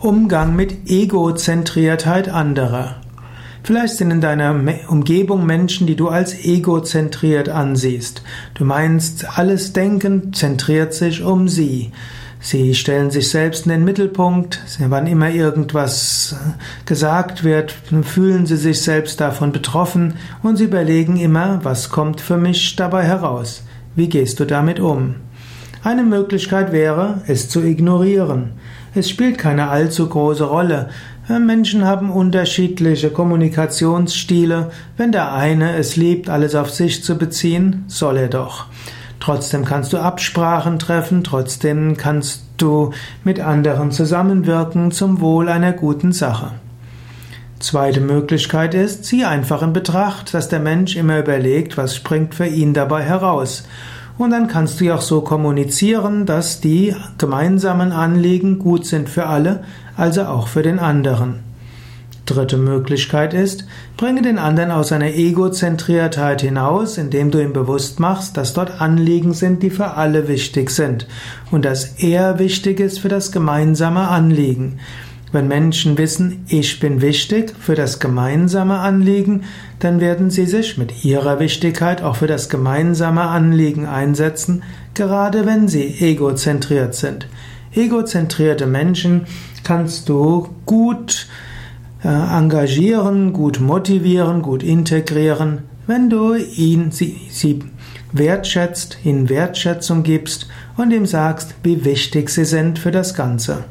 Umgang mit Egozentriertheit anderer. Vielleicht sind in deiner Umgebung Menschen, die du als egozentriert ansiehst. Du meinst, alles Denken zentriert sich um sie. Sie stellen sich selbst in den Mittelpunkt. Wann immer irgendwas gesagt wird, fühlen sie sich selbst davon betroffen und sie überlegen immer, was kommt für mich dabei heraus. Wie gehst du damit um? Eine Möglichkeit wäre, es zu ignorieren. Es spielt keine allzu große Rolle. Menschen haben unterschiedliche Kommunikationsstile. Wenn der eine es liebt, alles auf sich zu beziehen, soll er doch. Trotzdem kannst du Absprachen treffen, trotzdem kannst du mit anderen zusammenwirken zum Wohl einer guten Sache. Zweite Möglichkeit ist, zieh einfach in Betracht, dass der Mensch immer überlegt, was springt für ihn dabei heraus. Und dann kannst du ja auch so kommunizieren, dass die gemeinsamen Anliegen gut sind für alle, also auch für den anderen. Dritte Möglichkeit ist, bringe den anderen aus seiner Egozentriertheit hinaus, indem du ihm bewusst machst, dass dort Anliegen sind, die für alle wichtig sind und dass er wichtig ist für das gemeinsame Anliegen. Wenn Menschen wissen, ich bin wichtig für das gemeinsame Anliegen, dann werden sie sich mit ihrer Wichtigkeit auch für das gemeinsame Anliegen einsetzen, gerade wenn sie egozentriert sind. Egozentrierte Menschen kannst du gut äh, engagieren, gut motivieren, gut integrieren, wenn du ihn, sie, sie wertschätzt, ihnen Wertschätzung gibst und ihm sagst, wie wichtig sie sind für das Ganze.